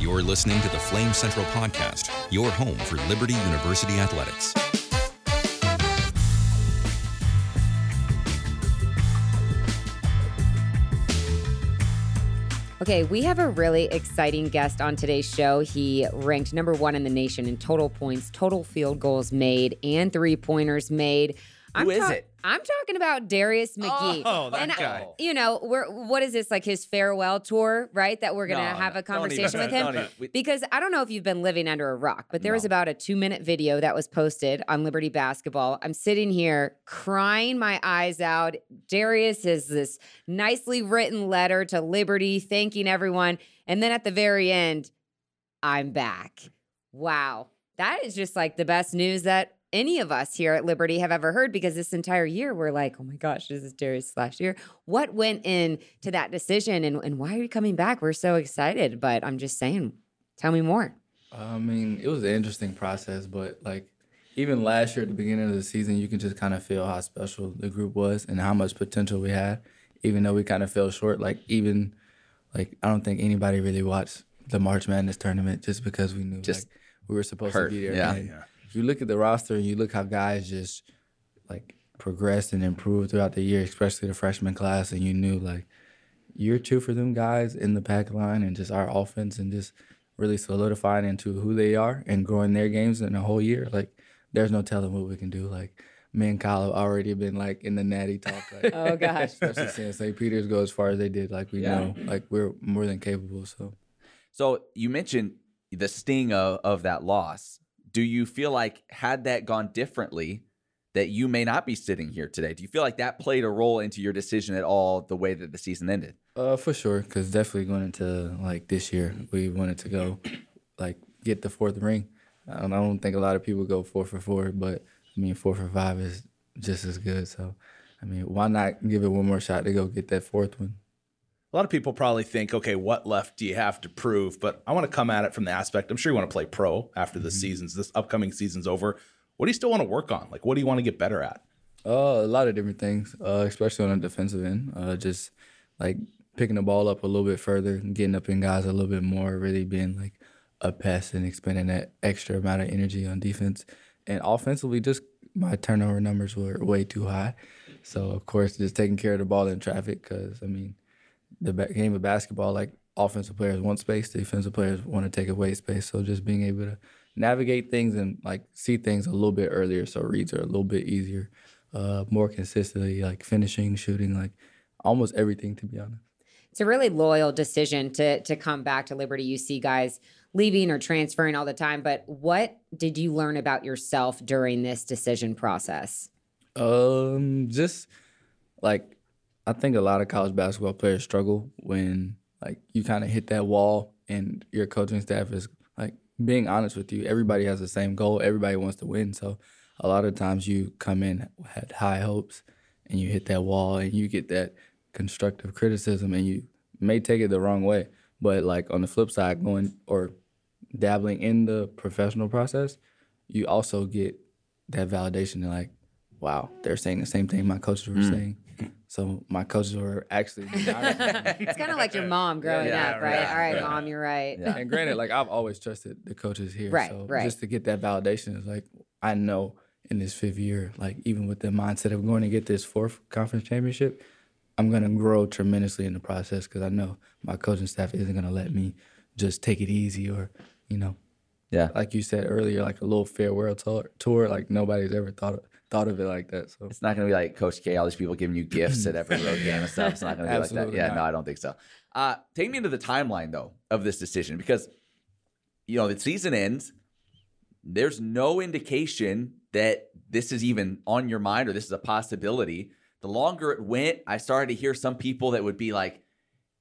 You're listening to the Flame Central Podcast, your home for Liberty University athletics. Okay, we have a really exciting guest on today's show. He ranked number one in the nation in total points, total field goals made, and three pointers made. I'm Who is it? I'm talking about Darius McGhee. Oh, that and I- guy. you know, we're what is this like his farewell tour, right? That we're gonna No, have a don't even- conversation with him we- because I don't know if you've been living under a rock, but there was about a two minute video that was posted on Liberty Basketball. I'm sitting here crying my eyes out. Darius has this nicely written letter to Liberty thanking everyone, and then at the very end, I'm back. Wow. That is just like the best news that any of us here at Liberty have ever heard because this entire year we're like, oh my gosh, this is Darius last year. What went into that decision and, and why are you coming back? We're so excited. But I'm just saying, tell me more. I mean, it was an interesting process, but like even last year at the beginning of the season, you can just kind of feel how special the group was and how much potential we had, even though we kind of fell short. Like even like I don't think anybody really watched the March Madness tournament just because we knew Just like we were supposed hurt, to be there. yeah. And If you look at the roster and you look how guys just like progressed and improved throughout the year, especially the freshman class, and you knew like year two for them guys in the pack line and just our offense and just really solidifying into who they are and growing their games in a whole year. Like there's no telling what we can do. Like me and Kyle have already been like in the natty talk. Like, Oh, gosh. especially since St. Peter's go as far as they did. Like we Yeah. know, like we're more than capable. So So you mentioned the sting of, of that loss. Do you feel like had that gone differently, that you may not be sitting here today? Do you feel like that played a role into your decision at all, the way that the season ended? Uh, for sure, because definitely going into like this year, we wanted to go like get the fourth ring. I don't, I don't think a lot of people go four for four, but I mean four for five is just as good. So, I mean, why not give it one more shot to go get that fourth one? A lot of people probably think, okay, what left do you have to prove? But I want to come at it from the aspect. I'm sure you want to play pro after the season's this upcoming season's over. What do you still want to work on? Like, what do you want to get better at? Uh, a lot of different things, uh, especially on the defensive end. Uh, just like picking the ball up a little bit further, and getting up in guys a little bit more, really being like a pest and expending that extra amount of energy on defense. And offensively, just my turnover numbers were way too high. So of course, just taking care of the ball in traffic, because I mean, the game of basketball, like offensive players want space, defensive players want to take away space. So just being able to navigate things and like see things a little bit earlier, so reads are a little bit easier, uh, more consistently, like finishing, shooting, like almost everything to be honest. It's a really loyal decision to to come back to Liberty. You see guys leaving or transferring all the time, but what did you learn about yourself during this decision process? Um, just like I think a lot of college basketball players struggle when like you kind of hit that wall and your coaching staff is like being honest with you. Everybody has the same goal. Everybody wants to win. So a lot of times you come in had high hopes and you hit that wall and you get that constructive criticism and you may take it the wrong way. But like on the flip side, going or dabbling in the professional process, you also get that validation and like, wow, they're saying the same thing my coaches were mm. saying. So my coaches were actually being honest with me. It's kind of like your mom growing Yeah, up, right? right, All right, right. mom, you're right. Yeah. and granted, like I've always trusted the coaches here. Right, so right. just to get that validation is like I know in this fifth year, like even with the mindset of going to get this fourth conference championship, I'm gonna grow tremendously in the process because I know my coaching staff isn't gonna let me just take it easy or, you know, Yeah. like you said earlier, like a little farewell tour. tour like nobody's ever thought of, thought of it like that. So It's not going to be like Coach K, all these people giving you gifts at every road game and stuff. It's not going to be like that. Yeah, not. no, I don't think so. Uh, take me into the timeline, though, of this decision because, you know, the season ends. There's no indication that this is even on your mind or this is a possibility. The longer it went, I started to hear some people that would be like,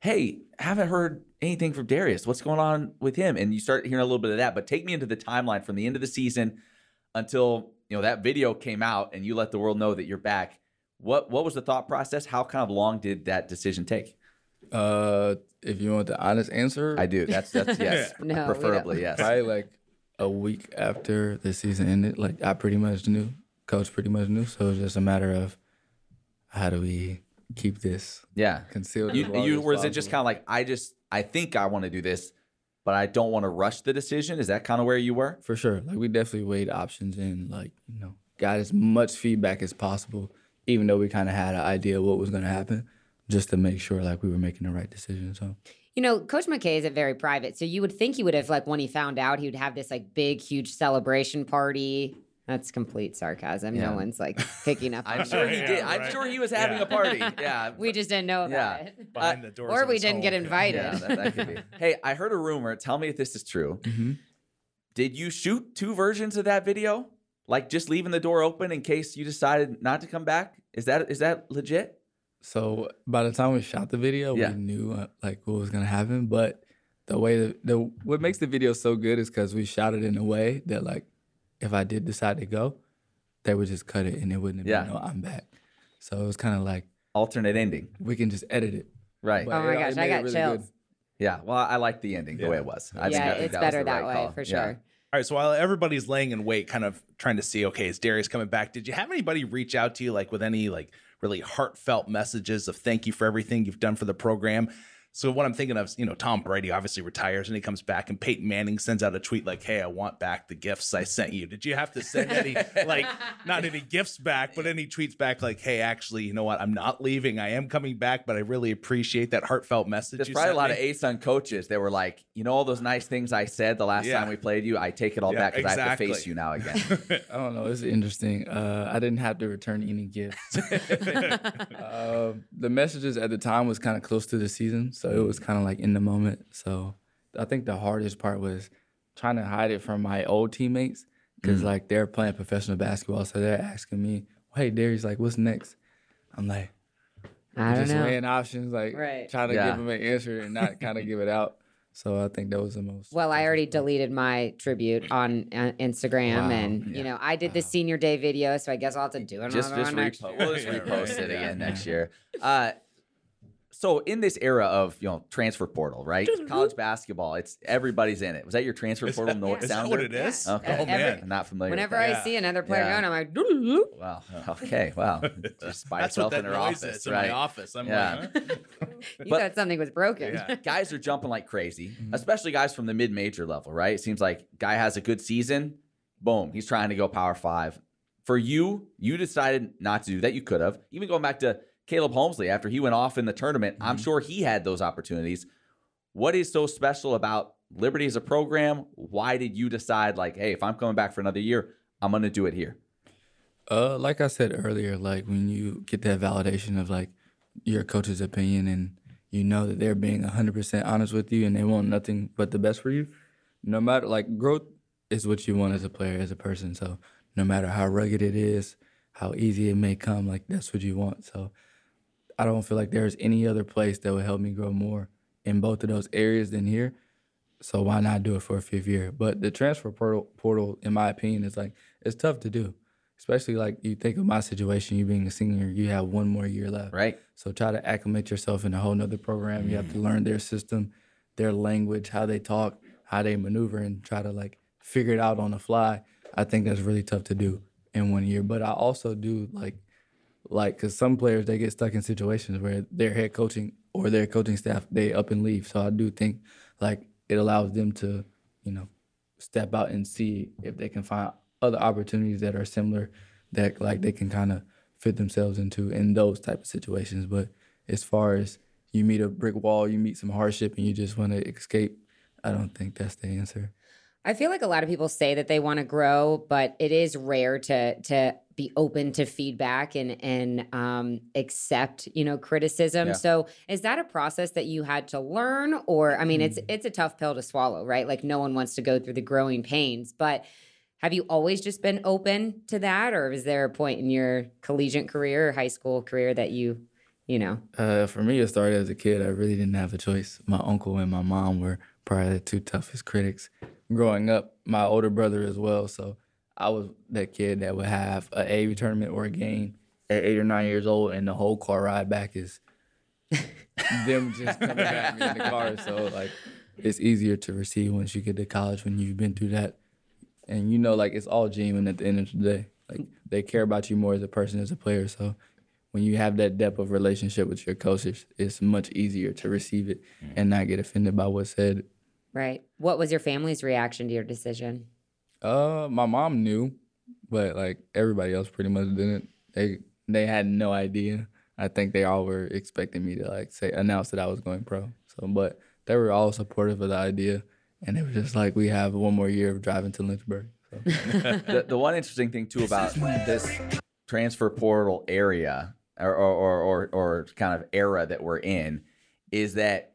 hey, haven't heard anything from Darius. What's going on with him? And you start hearing a little bit of that. But take me into the timeline from the end of the season until you know that video came out and you let the world know that you're back. What what was the thought process? How kind of long did that decision take? uh, if you want the honest answer, I do. That's that's yes, No, preferably yes. probably like a week after the season ended, like I pretty much knew, coach pretty much knew. So it was just a matter of how do we keep this Yeah. concealed. You, long you was it just kind of like I just I think I want to do this, but but I don't want to rush the decision. Is that kind of where you were? For sure. Like we definitely weighed options and like, you know, got as much feedback as possible, even though we kind of had an idea what was gonna happen, just to make sure like we were making the right decision. So You know, Coach McKay isn't very private, so you would think he would have like when he found out, he would have this like big, huge celebration party. That's complete sarcasm. Yeah. No one's like picking up. I'm sure he Yeah, did. I'm sure he was having Yeah. a party. Yeah. We just didn't know about Yeah. it, Behind the doors or we didn't get invited. Yeah, that, that could be. Hey, I heard a rumor. Tell me if this is true. Did you shoot two versions of that video? Like just leaving the door open in case you decided not to come back? Is that is that legit? So by the time we shot the video, Yeah. we knew uh, like what was gonna happen. But the way that the what makes the video so good is because we shot it in a way that like if I did decide to go, they would just cut it and it wouldn't have Yeah. been no I'm back. So it was kind of like Alternate ending. we can just edit it. Right. But Oh my it- it gosh, I made it got really chills. good. Yeah. Well, I like the ending the way it was. I think- yeah, I think it's that better the that right way call. for Yeah. sure. All right, so while everybody's laying in wait, kind of trying to see, okay, is Darius coming back? Did you have anybody reach out to you, like with any like really heartfelt messages of thank you for everything you've done for the program? So what I'm thinking of, is, you know, Tom Brady obviously retires and he comes back, and Peyton Manning sends out a tweet like, "Hey, I want back the gifts I sent you." Did you have to send any like not any gifts back, but any tweets back like, "Hey, actually, you know what? I'm not leaving. I am coming back, but I really appreciate that heartfelt message." There's you probably a lot me." of ASUN coaches that were like, you know, all those nice things I said the last Yeah. time we played you, I take it all Yeah, back because I have to face you now again. I don't know. It's interesting. Uh, I didn't have to return any gifts. uh, the messages at the time was kind of close to the season, so it was kind of like in the moment. So I think the hardest part was trying to hide it from my old teammates because like they're playing professional basketball, so they're asking me, "Hey, Darius, like, what's next?" I'm like, I don't just know. weighing options, like Right. trying to Yeah. give them an answer and not kind of give it out. So I think that was the most. Well, I already deleted my tribute on uh, Instagram, Wow, and you know I did the senior day video, so I guess I'll have to do another just just one next year. we'll just repost right. it Yeah. again next year. Uh, so in this era of you know transfer portal, right? College basketball, it's everybody's in it. Was that your transfer Is portal that- note is that what it is? Yeah. Okay. Oh man. I'm not familiar. Whenever I Yeah. see another player Yeah. going, I'm like, that. Wow. Okay. Wow. Just by That's itself what that in her noise office, is in right? my office. I'm Yeah. like, huh? you But- thought something was broken. Yeah. guys are jumping like crazy, Mm-hmm. especially guys from the mid-major level, right? It seems like guy has a good season, boom, he's trying to go power five. For you, you decided not to do that. You could have. Even going back to Caleb Homesley after he went off in the tournament, I'm Mm-hmm. sure he had those opportunities. What is so special about Liberty as a program? Why did you decide like, hey, if I'm coming back for another year, I'm gonna do it here? Uh, like I said earlier, like when you get that validation of like your coach's opinion and you know that they're being 100% honest with you and they want nothing but the best for you, no matter like growth is what you want as a player, as a person. So no matter how rugged it is, how easy it may come, like that's what you want. So I don't feel like there's any other place that would help me grow more in both of those areas than here. So why not do it for a fifth year? But the transfer portal, portal, in my opinion, is like it's tough to do, especially like you think of my situation. You being a senior, you have one more year left, Right. So try to acclimate yourself in a whole nother program. You have to learn their system, their language, how they talk, how they maneuver, and try to like figure it out on the fly. I think that's really tough to do in one year. But I also do like like because some players they get stuck in situations where their head coaching or their coaching staff they up and leave. So I do think like it allows them to you know step out and see if they can find other opportunities that are similar that like they can kind of fit themselves into in those type of situations. But as far as you meet a brick wall, you meet some hardship, and you just want to escape, I don't think that's the answer. I feel like a lot of people say that they want to grow, but it is rare to to be open to feedback and and um, accept you know criticism. Yeah. So is that a process that you had to learn, or I mean, Mm. it's it's a tough pill to swallow, right? Like no one wants to go through the growing pains, but have you always just been open to that, or is there a point in your collegiate career or high school career that you you know Uh, for me, it started as a kid. I really didn't have a choice. My uncle and my mom were probably the two toughest critics growing up. My older brother as well. So I was that kid that would have a A tournament or a game at eight or nine years old, and the whole car ride back is them just coming at me in the car. So like, it's easier to receive once you get to college when you've been through that, and you know, like it's all genuine at the end of the day. Like they care about you more as a person, as a player. So when you have that depth of relationship with your coaches, it's much easier to receive it and not get offended by what's said Right. What was your family's reaction to your decision? Uh, my mom knew, but like everybody else pretty much didn't. They they had no idea. I think they all were expecting me to like say announce that I was going pro. So, but they were all supportive of the idea, and it was just like we have one more year of driving to Lynchburg. So. the, the one interesting thing too about this transfer portal area or, or, or, or, or kind of era that we're in is that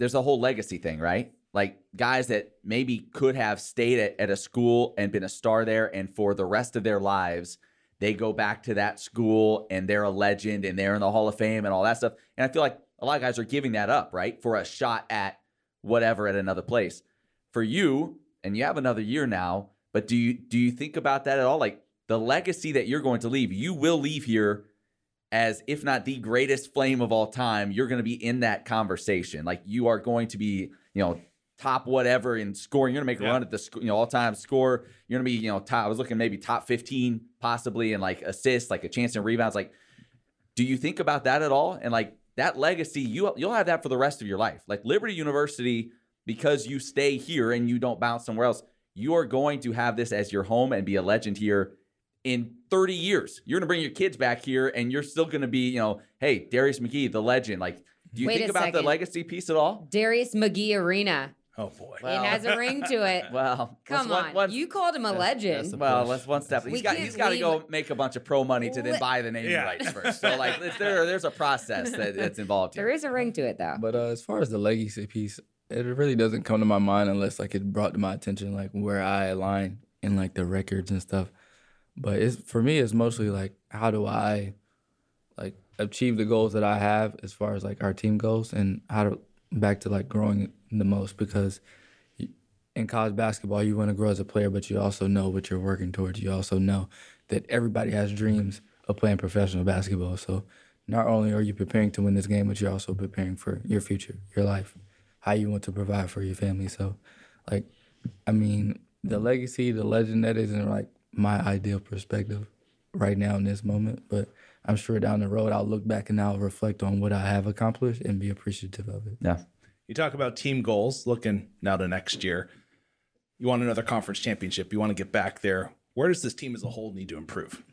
there's a whole legacy thing, right? Like guys that maybe could have stayed at, at a school and been a star there, and for the rest of their lives, they go back to that school and they're a legend and they're in the Hall of Fame and all that stuff. And I feel like a lot of guys are giving that up, right? For a shot at whatever at another place. For you, and you have another year now, but do you do you think about that at all? Like the legacy that you're going to leave, you will leave here as if not the greatest flame of all time. You're going to be in that conversation. Like you are going to be, you know, top whatever in scoring. You're going to make a Yeah. run at the sc- you know all time score. You're going to be, you know, top. I was looking maybe top 15 possibly in like assists, like a chance in rebounds. Like, do you think about that at all? And like that legacy, you you'll have that for the rest of your life. Like Liberty University, because you stay here and you don't bounce somewhere else, you are going to have this as your home and be a legend here in 30 years. You're going to bring your kids back here and you're still going to be, you know, hey, Darius McGhee, the legend. Like, do you Wait think a about the legacy piece at all? Darius McGhee Arena. Oh boy. Well- It has a ring to it. Well, Come let's- on. one- you called him a legend. that's a- well, let's one step. We He's got he's got to go make a bunch of pro money to then buy the naming Yeah. rights first. So like, there there's a process that, that's involved here. there is a ring to it, though. But uh, as far as the legacy piece, it really doesn't come to my mind unless like it brought to my attention like where I align in like the records and stuff. But it's for me, it's mostly like how do I like achieve the goals that I have as far as like our team goals and how to back to like growing the most because in college basketball you want to grow as a player, but you also know what you're working towards. You also know that everybody has dreams of playing professional basketball. So not only are you preparing to win this game, but you're also preparing for your future, your life, how you want to provide for your family. So, like, I mean, the legacy, the legend, that isn't like my ideal perspective right now in this moment. But I'm sure down the road, I'll look back and I'll reflect on what I have accomplished and be appreciative of it. Yeah. You talk about team goals, looking now to next year. You want another conference championship. You want to get back there. Where does this team as a whole need to improve?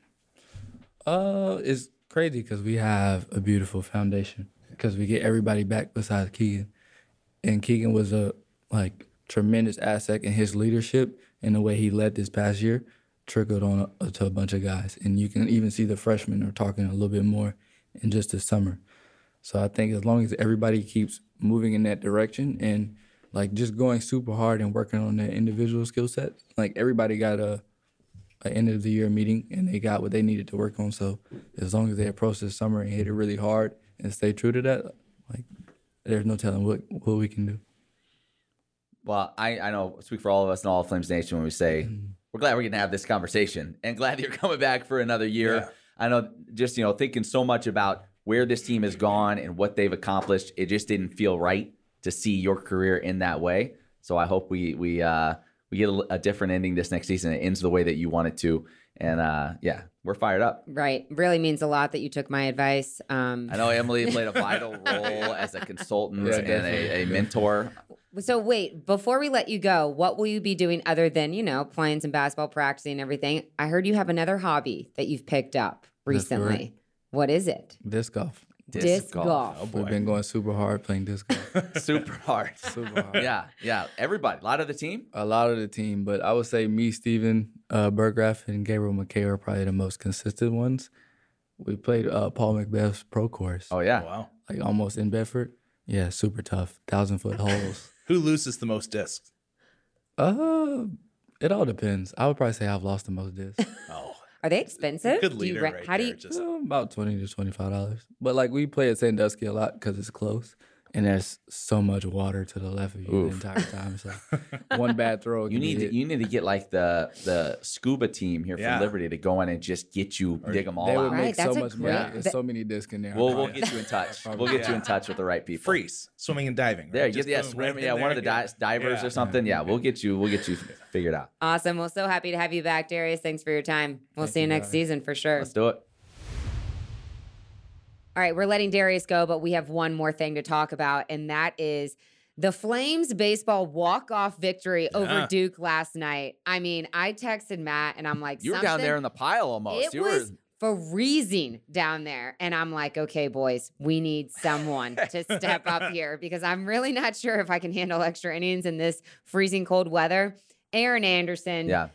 Uh, it's crazy because we have a beautiful foundation because we get everybody back besides Keegan, and Keegan was a like tremendous asset in his leadership and the way he led this past year trickled on to a bunch of guys, and you can even see the freshmen are talking a little bit more in just the summer. So I think as long as everybody keeps moving in that direction and like just going super hard and working on their individual skill sets, like everybody got a an end of the year meeting and they got what they needed to work on. So as long as they approach this summer and hit it really hard and stay true to that, like there's no telling what what we can do. Well, I, I know speak for all of us in all of Flames Nation when we say Mm-hmm. We're glad we're going to have this conversation and glad you're coming back for another year. Yeah. I know just you know thinking so much about where this team has gone and what they've accomplished, it just didn't feel right to see your career in that way. So I hope we we uh, we get a, a different ending this next season. It ends the way that you want it to, and uh, yeah, we're fired up. Right. Really means a lot that you took my advice. Um, I know Emily played a vital role as a consultant Yeah, and a, a mentor. So wait, before we let you go, what will you be doing other than, you know, playing some basketball, practicing and everything? I heard you have another hobby that you've picked up That's correct. recently. What is it? Disc golf. Disc, golf. Oh We've boy. been going super hard playing disc golf. Super hard. super hard. Yeah, yeah. Everybody, a lot of the team. A lot of the team, but I would say me, Steven uh, Burgraff, and Gabriel McKay are probably the most consistent ones. We played uh, Paul McBeth's pro course, Oh yeah. Oh, wow. like almost in Bedford. Yeah, super tough, thousand foot holes. Who loses the most discs? Uh, it all depends. I would probably say I've lost the most discs. Oh, Are they expensive? good Do you leader rent- right how do there. you Just Uh, about twenty to twenty five dollars. But like we play at Sandusky a lot because it's close, and there's so much water to the left of you Oof. the entire time. So one bad throw, You need to, you need to get like the the scuba team here Yeah. from Liberty to go in and just get you dig them all They would out. Right, make so much great- money. There's that- so many discs in there. We'll we'll get you in touch. Probably. We'll get you in touch with the right people. freeze, swimming and diving. There, right? you Just get yeah, swim, right yeah, in one of the di- divers Yeah. or something. Yeah, we'll get you. We'll get you figured out. Awesome. Well, so happy to have you back, Darius. Thanks for your time. We'll Thank see you you, next guys. season for sure. Let's do it. All right, we're letting Darius go, but we have one more thing to talk about, and that is The Flames baseball walk off victory over Duke last night. I mean, I texted Matt and I'm like, You were down there in the pile almost. It you was were freezing down there. And I'm like, okay, boys, we need someone to step up here because I'm really not sure if I can handle extra innings in this freezing cold weather. Aaron Anderson. yeah,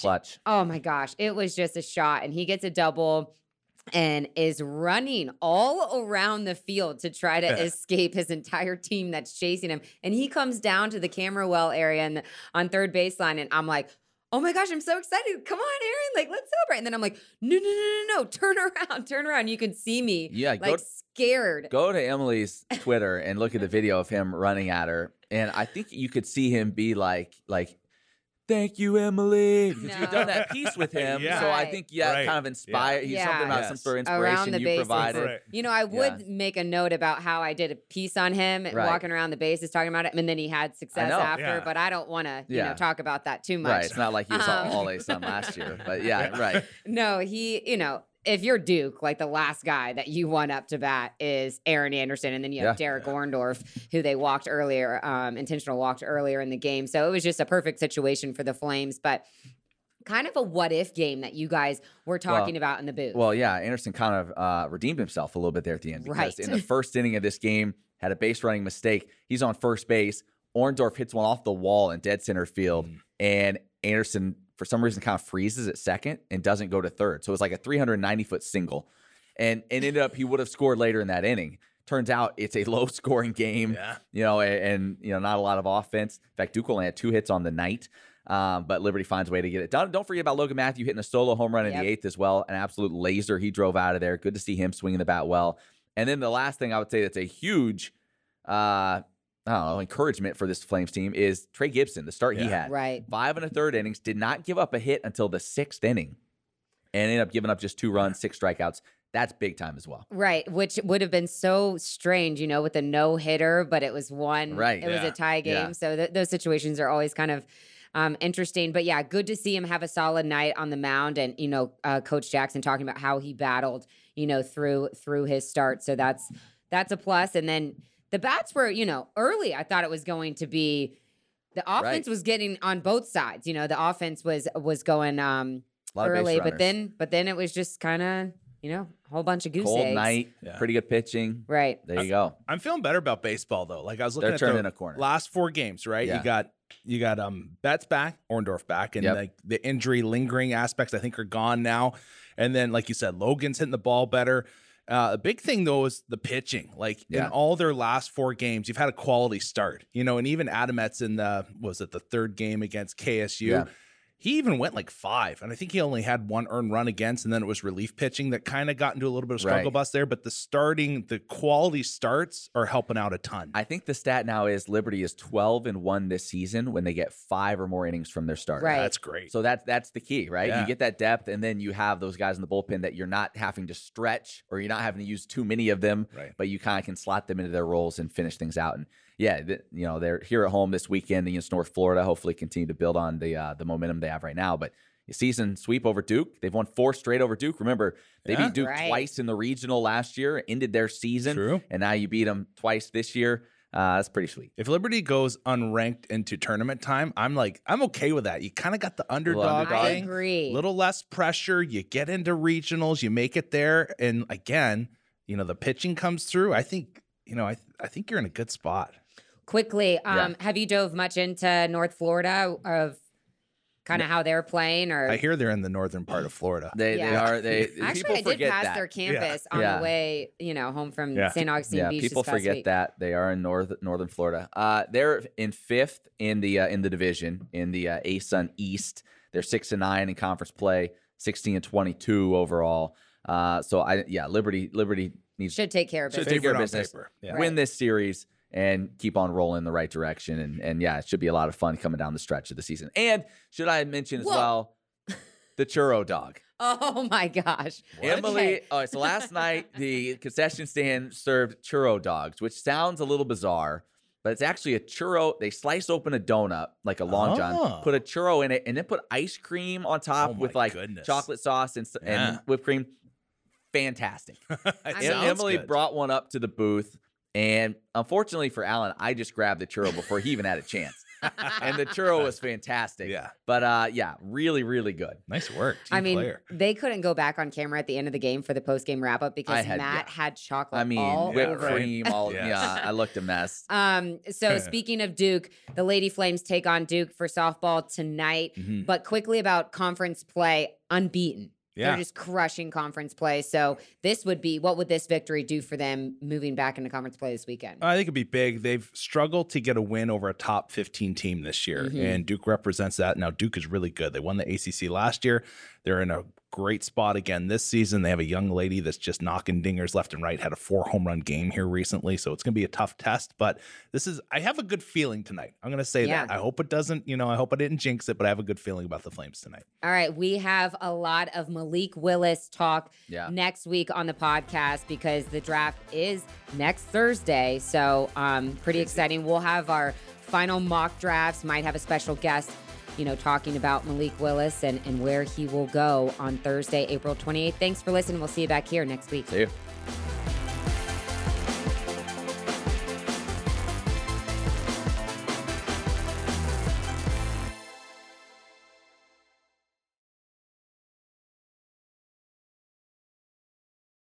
clutch. Oh my gosh. It was just a shot. And he gets a double and is running all around the field to try to escape his entire team that's chasing him. And he comes down to the camera well area and on third baseline. And I'm like, oh my gosh, I'm so excited. Come on, Aaron. Like, let's celebrate. And then I'm like, no, no, no, no, no. Turn around, turn around. You can see me Yeah, go like scared. Go to Emily's Twitter and look at the video of him running at her, and I think you could see him be like, like, "Thank you, Emily," because you've done that piece with him. Yeah. So I think yeah, Right. kind of inspired. He's something Yeah. about some Yes. sort of Around inspiration the you bases. provided. Right. You know, I would Yeah. make a note about how I did a piece on him Right. walking around the bases talking about it, and then he had success after. Yeah. But I don't want to, you Yeah. know, talk about that too much. Right. It's not like he was all, Um, all ASUN last year, but yeah, right. No, he, you know, if you're Duke, like the last guy that you want up to bat is Aaron Anderson, and then you have Yeah. Derek Orndorff, who they walked earlier, um, intentional walked earlier in the game. So it was just a perfect situation for the Flames, but kind of a what if game that you guys were talking about in the booth. Well, yeah, Anderson kind of uh, redeemed himself a little bit there at the end because Right. in the first inning of this game, had a base running mistake. He's on first base. Orndorff hits one off the wall in dead center field, Mm. and Anderson, for some reason, kind of freezes at second and doesn't go to third. So it was like a 390 foot single, and, and ended up he would have scored later in that inning. Turns out it's a low scoring game, Yeah. you know, and, and you know not a lot of offense. In fact, Duke only had two hits on the night. Um, but Liberty finds a way to get it done. Don't forget about Logan Mathieu hitting a solo home run in Yep. the eighth as well. An absolute laser he drove out of there. Good to see him swinging the bat well. And then the last thing I would say that's a huge, uh, I don't know, encouragement for this Flames team is Trey Gibson. The start he had, right. five and a third innings, did not give up a hit until the sixth inning, and ended up giving up just two runs, six strikeouts. That's big time as well. Right, which would have been so strange, you know, with a no hitter, but it was one. Right. It was a tie game. Yeah. So th- those situations are always kind of um, interesting. But yeah, good to see him have a solid night on the mound, and you know, uh, Coach Jackson talking about how he battled, you know, through through his start. So that's that's a plus. And then the bats were, you know, early. I thought it was going to be. The offense Right. was getting on both sides. You know, the offense was was going um, A lot of base early, but then but then it was just kind of you know a whole bunch of goose cold eggs. night, Yeah. pretty good pitching. Right. There you go. I'm feeling better about baseball though. Like I was looking They're at turning the a corner. last four games, right? Yeah. You got you got um Betts back, Orndorff back, and Yep. like the injury lingering aspects I think are gone now. And then like you said, Logan's hitting the ball better. Uh, the big thing though is the pitching. Like Yeah. in all their last four games, you've had a quality start. You know, and even Adametz in the was it the third game against KSU. Yeah. He even went like five, and I think he only had one earned run against, and then it was relief pitching that kind of got into a little bit of struggle Right. bus there. But the starting, the quality starts are helping out a ton. I think the stat now is Liberty is 12 and 1 this season when they get five or more innings from their starter. Right. That's great. So that's that's the key, right? Yeah. You get that depth, and then you have those guys in the bullpen that you're not having to stretch, or you're not having to use too many of them, Right. but you kind of can slot them into their roles and finish things out. And yeah, th- you know they're here at home this weekend against North Florida. Hopefully, continue to build on the uh, the momentum they have right now. But a season sweep over Duke, they've won four straight over Duke. Remember, they Yeah. beat Duke Right. twice in the regional last year, ended their season, True. and now you beat them twice this year. Uh, that's pretty sweet. If Liberty goes unranked into tournament time, I'm like, I'm okay with that. You kind of got the underdog, underdog. I agree. little less pressure. You get into regionals, you make it there, and again, you know, the pitching comes through. I think, you know, I th- I think you're in a good spot. Quickly, um, have you dove much into North Florida of kind of how they're playing or I hear they're in the northern part of Florida. They they are they Actually, I did pass that. their campus on Yeah. the way, you know, home from Yeah. St. Augustine yeah, Beach. people forget week. that they are in north northern Florida. Uh, they're in fifth in the uh, in the division in the uh, ASUN East. They're six and nine in conference play, sixteen and twenty two overall. Uh, so I yeah, Liberty Liberty needs Should take care of Should it. take take care it of on business, paper. Yeah. win this series, and keep on rolling in the right direction. And and yeah, it should be a lot of fun coming down the stretch of the season. And should I mention as Whoa. well the churro dog. Oh my gosh. Emily, Okay. all right, so last night the concession stand served churro dogs, which sounds a little bizarre, but it's actually a churro. They slice open a donut like a long Oh. john, put a oh. churro in it, and then put ice cream on top Oh with like goodness. chocolate sauce and, s- Yeah. and whipped cream. Fantastic. It I mean- Em- sounds Emily good. brought one up to the booth. And unfortunately for Allen, I just grabbed the churro before he even had a chance. and the churro was fantastic. Yeah. But uh, yeah, really, really good. Nice work. Team I mean, player. they couldn't go back on camera at the end of the game for the post game wrap up because had- Matt yeah. had chocolate I mean, all whipped over. cream, all Yes. yeah. I looked a mess. Um, so speaking of Duke, the Lady Flames take on Duke for softball tonight. Mhm. But quickly about conference play, unbeaten. Yeah. They're just crushing conference play. So this would be what would this victory do for them moving back into conference play this weekend? I think it'd be big. They've struggled to get a win over a top 15 team this year, Mhm. and Duke represents that. Now, Duke is really good. They won the ACC last year. They're in a great spot again this season. They have a young lady that's just knocking dingers left and right, had a four home run game here recently. So it's going to be a tough test, but this is, I have a good feeling tonight. I'm going to say Yeah. that. I hope it doesn't, you know, I hope I didn't jinx it, but I have a good feeling about the Flames tonight. All right, we have a lot of Malik Willis talk Yeah. next week on the podcast because the draft is next Thursday. So, um, pretty exciting. We'll have our final mock drafts, might have a special guest, you know, talking about Malik Willis and, and where he will go on Thursday, April 28th. Thanks for listening. We'll see you back here next week. See you.